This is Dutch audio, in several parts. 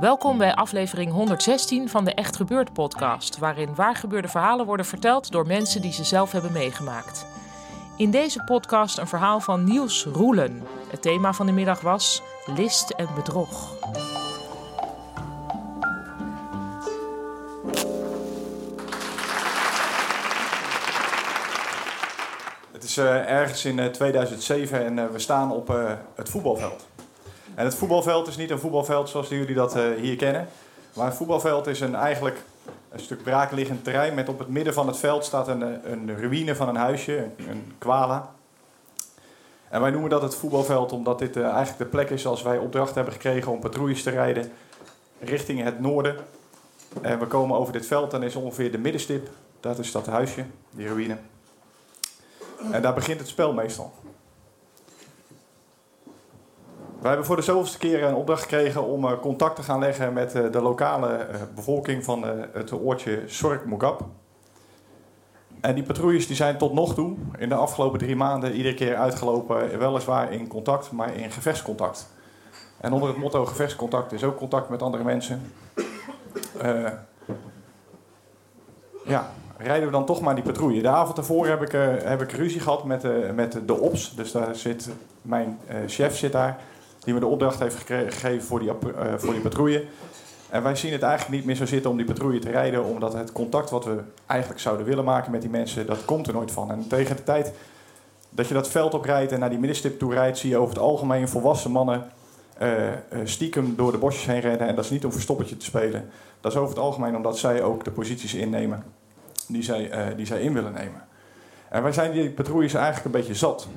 Welkom bij aflevering 116 van de Echt Gebeurd podcast, waarin waargebeurde verhalen worden verteld door mensen die ze zelf hebben meegemaakt. In deze podcast een verhaal van Niels Roelen. Het thema van de middag was list en bedrog. Het is eh, ergens in eh, 2007 en eh, we staan op eh, het voetbalveld. En het voetbalveld is niet een voetbalveld zoals jullie dat eh, hier kennen. Maar een voetbalveld is een, eigenlijk een stuk braakliggend terrein met op het midden van het veld staat een, eh, een ruïne van een huisje, een, een kwala. En wij noemen dat het voetbalveld omdat dit eh, eigenlijk de plek is als wij opdracht hebben gekregen om patrouilles te rijden richting het noorden. En we komen over dit veld en is ongeveer de middenstip. Dat is dat huisje, die ruïne. En daar begint het spel meestal. Wij hebben voor de zoveelste keer een opdracht gekregen om eh, contact te gaan leggen met eh, de lokale eh, bevolking van het oortje Sork Mogab. En die patrouilles die zijn tot nog toe in de afgelopen drie maanden iedere keer uitgelopen, weliswaar in contact, maar in gevechtscontact. En onder het motto gevechtscontact is ook contact met andere mensen. Ja, rijden we dan toch maar die patrouille. De avond daarvoor heb ik, heb ik ruzie gehad met, eh, met de OPS. Dus daar zit mijn chef zit daar, die me de opdracht heeft gegeven voor die, eh, voor die patrouille. En wij zien het eigenlijk niet meer zo zitten om die patrouille te rijden, omdat het contact wat we eigenlijk zouden willen maken met die mensen, dat komt er nooit van. En tegen de tijd dat je dat veld oprijdt en naar die middenstip toe rijdt, zie je over het algemeen volwassen mannen eh, eh, stiekem door de bosjes heen rennen. En dat is niet om verstoppertje te spelen. Dat is over het algemeen omdat zij ook de posities innemen die zij, die zij in willen nemen. En wij zijn die patrouilles eigenlijk een beetje zat.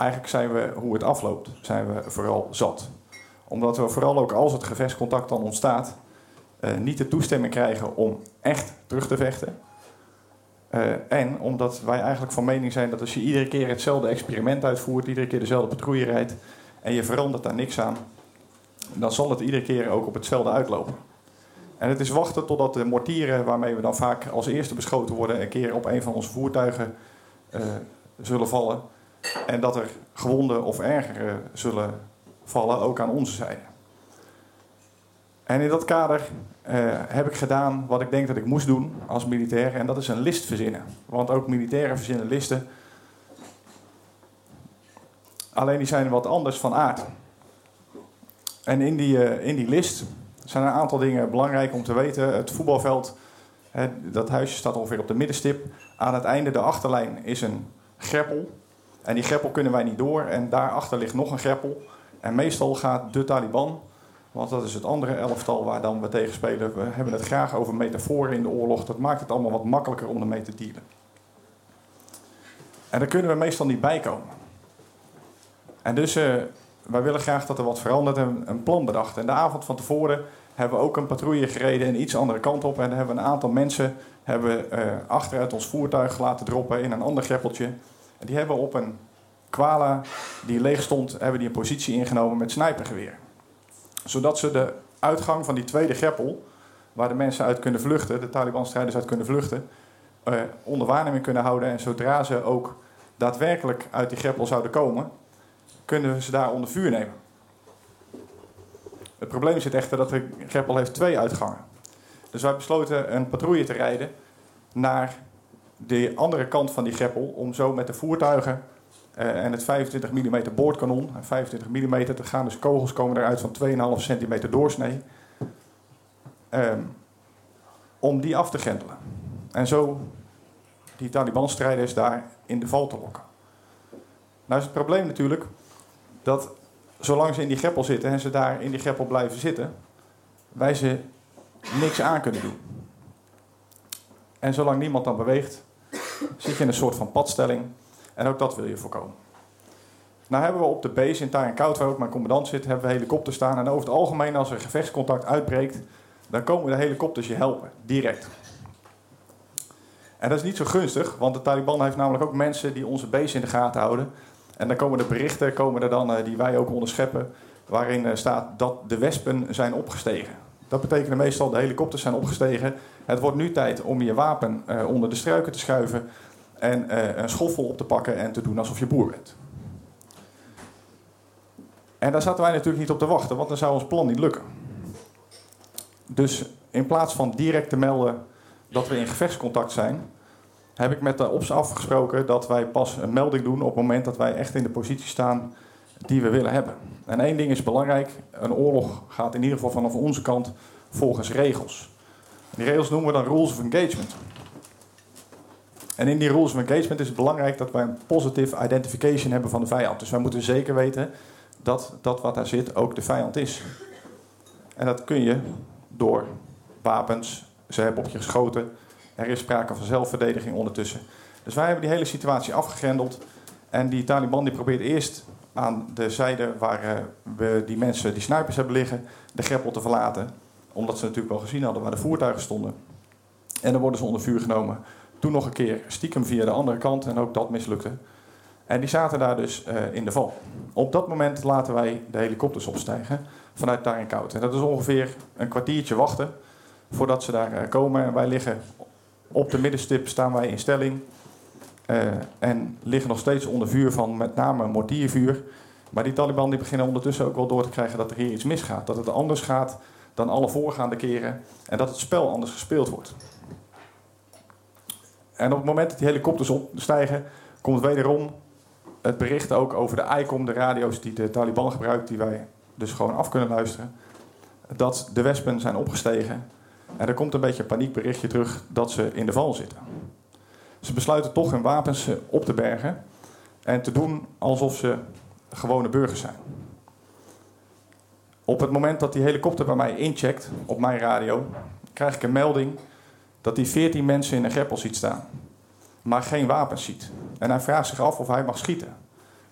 Eigenlijk zijn we, hoe het afloopt, zijn we vooral zat. Omdat we vooral ook als het gevechtscontact dan ontstaat, eh, niet de toestemming krijgen om echt terug te vechten. Eh, en omdat wij eigenlijk van mening zijn dat als je iedere keer hetzelfde experiment uitvoert, iedere keer dezelfde patrouille rijdt en je verandert daar niks aan, dan zal het iedere keer ook op hetzelfde uitlopen. En het is wachten totdat de mortieren waarmee we dan vaak als eerste beschoten worden, een keer op een van onze voertuigen eh, zullen vallen. En dat er gewonden of erger eh, zullen vallen, ook aan onze zijde. En in dat kader eh, heb ik gedaan wat ik denk dat ik moest doen als militair. En dat is een list verzinnen. Want ook militairen verzinnen listen. Alleen die zijn wat anders van aard. En in die, eh, in die list zijn een aantal dingen belangrijk om te weten. Het voetbalveld, dat huisje staat ongeveer op de middenstip. Aan het einde, de achterlijn, is een greppel. En die greppel kunnen wij niet door. En daarachter ligt nog een greppel. En meestal gaat de Taliban, want dat is het andere elftal waar dan we tegen spelen. We hebben het graag over metaforen in de oorlog. Dat maakt het allemaal wat makkelijker om ermee te dealen. En daar kunnen we meestal niet bij komen. En dus eh, wij willen graag dat er wat verandert en een plan bedacht. En de avond van tevoren hebben we ook een patrouille gereden een iets andere kant op. En hebben we een aantal mensen hebben, eh, achteruit ons voertuig laten droppen in een ander greppeltje. Die hebben op een kwala die leeg stond, hebben die een positie ingenomen met snipergeweer. Zodat ze de uitgang van die tweede greppel, waar de mensen uit kunnen vluchten, de Taliban-strijders uit kunnen vluchten, eh, onder waarneming kunnen houden. En zodra ze ook daadwerkelijk uit die greppel zouden komen, kunnen we ze daar onder vuur nemen. Het probleem zit echter dat de greppel heeft twee uitgangen. Dus wij besloten een patrouille te rijden naar de andere kant van die greppel om zo met de voertuigen eh, en het 25 mm boordkanon, en 25 mm, er gaan dus kogels komen eruit van 2,5 centimeter doorsnee, ehm, om die af te grendelen. En zo die Taliban-strijders daar in de val te lokken. Nou is het probleem natuurlijk dat zolang ze in die greppel zitten en ze daar in die greppel blijven zitten, wij ze niks aan kunnen doen. En zolang niemand dan beweegt, zit je in een soort van padstelling. En ook dat wil je voorkomen. Nou hebben we op de base in Koud, waar ook mijn commandant zit, hebben we helikopters staan. En over het algemeen, als er gevechtscontact uitbreekt, dan komen de helikopters je helpen, direct. En dat is niet zo gunstig, want de Taliban heeft namelijk ook mensen die onze base in de gaten houden. En dan komen de berichten komen er dan, eh, die wij ook onderscheppen, waarin eh, staat dat de wespen zijn opgestegen. Dat betekent meestal de helikopters zijn opgestegen. Het wordt nu tijd om je wapen uh, onder de struiken te schuiven en uh, een schoffel op te pakken en te doen alsof je boer bent. En daar zaten wij natuurlijk niet op te wachten, want dan zou ons plan niet lukken. Dus in plaats van direct te melden dat we in gevechtscontact zijn, heb ik met de OPS afgesproken dat wij pas een melding doen op het moment dat wij echt in de positie staan die we willen hebben. En één ding is belangrijk: een oorlog gaat in ieder geval vanaf onze kant volgens regels. Die regels noemen we dan rules of engagement. En in die rules of engagement is het belangrijk dat wij een positive identification hebben van de vijand. Dus wij moeten zeker weten dat dat wat daar zit ook de vijand is. En dat kun je door wapens, ze hebben op je geschoten, er is sprake van zelfverdediging ondertussen. Dus wij hebben die hele situatie afgegrendeld. En die Taliban die probeert eerst aan de zijde waar eh, we die mensen, die snipers hebben liggen, de greppel te verlaten. Omdat ze natuurlijk wel gezien hadden waar de voertuigen stonden. En dan worden ze onder vuur genomen. Toen nog een keer stiekem via de andere kant en ook dat mislukte. En die zaten daar dus uh, in de val. Op dat moment laten wij de helikopters opstijgen vanuit daar in koud. En dat is ongeveer een kwartiertje wachten voordat ze daar uh, komen. En wij liggen op de middenstip, staan wij in stelling. Uh, en liggen nog steeds onder vuur van met name mortiervuur. Maar die Taliban die beginnen ondertussen ook wel door te krijgen dat er hier iets misgaat. Dat het anders gaat dan alle voorgaande keren. En dat het spel anders gespeeld wordt. En op het moment dat die helikopters opstijgen, komt wederom het bericht ook over de ICOM, de radio's die de Taliban gebruikt, die wij dus gewoon af kunnen luisteren. Dat de wespen zijn opgestegen. En er komt een beetje een paniekberichtje terug dat ze in de val zitten. Ze besluiten toch hun wapens op te bergen en te doen alsof ze gewone burgers zijn. Op het moment dat die helikopter bij mij incheckt op mijn radio, krijg ik een melding dat hij 14 mensen in een greppel ziet staan, maar geen wapens ziet. En hij vraagt zich af of hij mag schieten,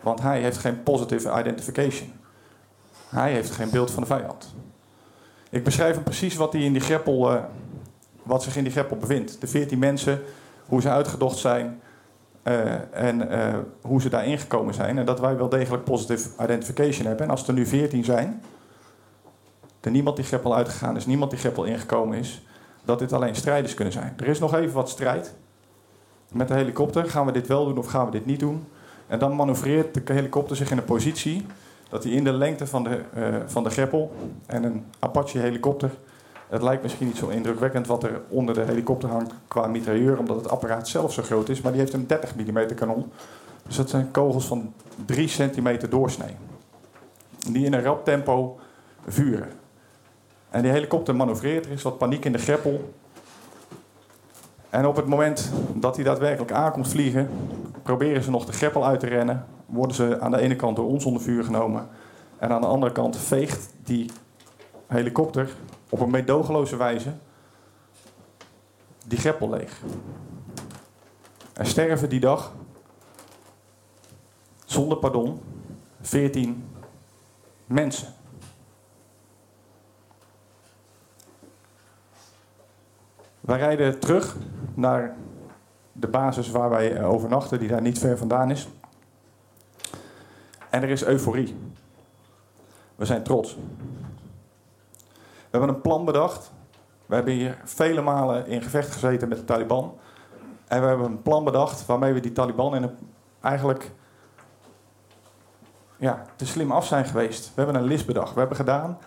want hij heeft geen positive identification. Hij heeft geen beeld van de vijand. Ik beschrijf hem precies wat, hij in die greppel, uh, wat zich in die greppel bevindt. De 14 mensen, hoe ze uitgedocht zijn uh, en uh, hoe ze daarin gekomen zijn. En dat wij wel degelijk positive identification hebben. En als er nu 14 zijn, er niemand die greppel uitgegaan is, niemand die greppel ingekomen is, dat dit alleen strijders kunnen zijn. Er is nog even wat strijd. Met de helikopter gaan we dit wel doen of gaan we dit niet doen? En dan manoeuvreert de helikopter zich in een positie dat hij in de lengte van de, uh, van de greppel en een Apache helikopter. Het lijkt misschien niet zo indrukwekkend wat er onder de helikopter hangt qua mitrailleur, omdat het apparaat zelf zo groot is, maar die heeft een 30 mm kanon. Dus dat zijn kogels van 3 centimeter doorsnee. Die in een rap tempo vuren. En die helikopter manoeuvreert, er is wat paniek in de greppel. En op het moment dat hij daadwerkelijk aankomt vliegen, proberen ze nog de greppel uit te rennen. Worden ze aan de ene kant door ons onder vuur genomen. En aan de andere kant veegt die helikopter op een meedogenloze wijze die greppel leeg. Er sterven die dag, zonder pardon, 14 mensen. Wij rijden terug naar de basis waar wij overnachten, die daar niet ver vandaan is. En er is euforie. We zijn trots. We hebben een plan bedacht. We hebben hier vele malen in gevecht gezeten met de Taliban. En we hebben een plan bedacht waarmee we die Taliban in eigenlijk ja, te slim af zijn geweest. We hebben een list bedacht. We hebben gedaan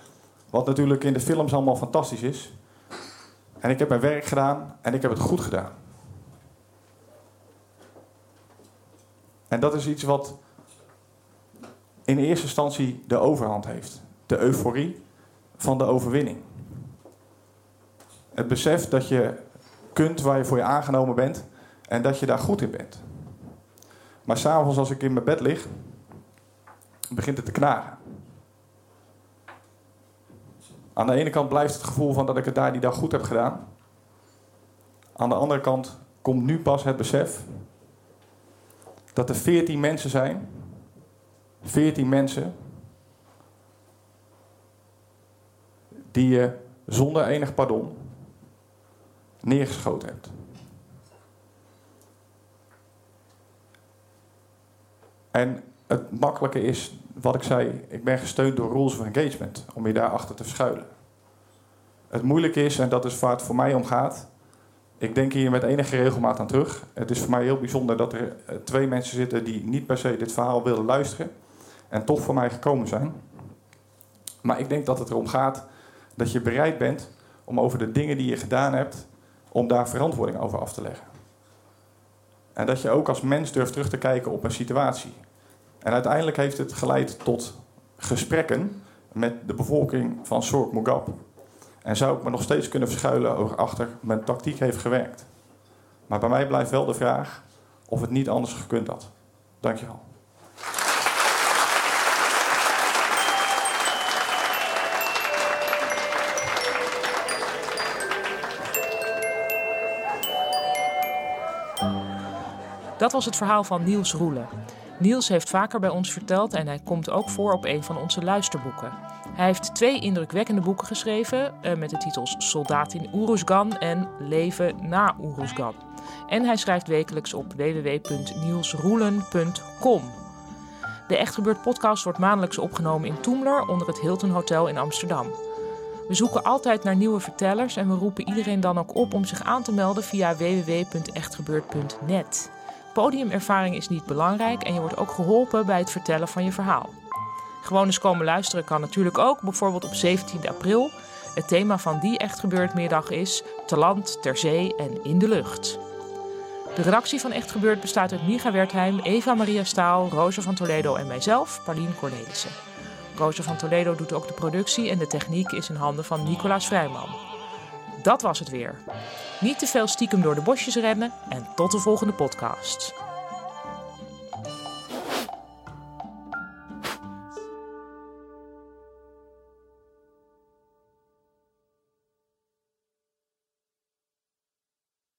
wat natuurlijk in de films allemaal fantastisch is. En ik heb mijn werk gedaan en ik heb het goed gedaan. En dat is iets wat in eerste instantie de overhand heeft. De euforie van de overwinning. Het besef dat je kunt waar je voor je aangenomen bent en dat je daar goed in bent. Maar s'avonds als ik in mijn bed lig begint het te knagen. Aan de ene kant blijft het gevoel van dat ik het daar die dag goed heb gedaan. Aan de andere kant komt nu pas het besef dat er veertien mensen zijn, veertien mensen, die je zonder enig pardon neergeschoten hebt. En het makkelijke is, wat ik zei, ik ben gesteund door rules of engagement, om je daarachter te verschuilen. Het moeilijke is, en dat is waar het voor mij om gaat, ik denk hier met enige regelmaat aan terug. Het is voor mij heel bijzonder dat er eh, twee mensen zitten die niet per se dit verhaal willen luisteren en toch voor mij gekomen zijn. Maar ik denk dat het erom gaat dat je bereid bent om over de dingen die je gedaan hebt, om daar verantwoording over af te leggen. En dat je ook als mens durft terug te kijken op een situatie. En uiteindelijk heeft het geleid tot gesprekken met de bevolking van Sork Mugab. En zou ik me nog steeds kunnen verschuilen achter mijn tactiek heeft gewerkt. Maar bij mij blijft wel de vraag of het niet anders gekund had. Dankjewel. Dat was het verhaal van Niels Roelen. Niels heeft vaker bij ons verteld en hij komt ook voor op een van onze luisterboeken. Hij heeft twee indrukwekkende boeken geschreven eh, met de titels Soldaat in Oeruzgan en Leven na Oeruzgan. En hij schrijft wekelijks op www.nielsroelen.com. De Echt Gebeurd podcast wordt maandelijks opgenomen in Toemler onder het Hilton Hotel in Amsterdam. We zoeken altijd naar nieuwe vertellers en we roepen iedereen dan ook op om zich aan te melden via www.echtgebeurd.net. Podiumervaring is niet belangrijk en je wordt ook geholpen bij het vertellen van je verhaal. Gewoon eens komen luisteren kan natuurlijk ook, bijvoorbeeld op 17 april. Het thema van die Echt Gebeurd middag is te land, ter zee en in de lucht. De redactie van Echt Gebeurd bestaat uit Miga Wertheim, Eva Maria Staal, Roze van Toledo en mijzelf, Paulien Cornelissen. Roze van Toledo doet ook de productie en de techniek is in handen van Nicolaas Vrijman. Dat was het weer. Niet te veel stiekem door de bosjes rennen en tot de volgende podcast.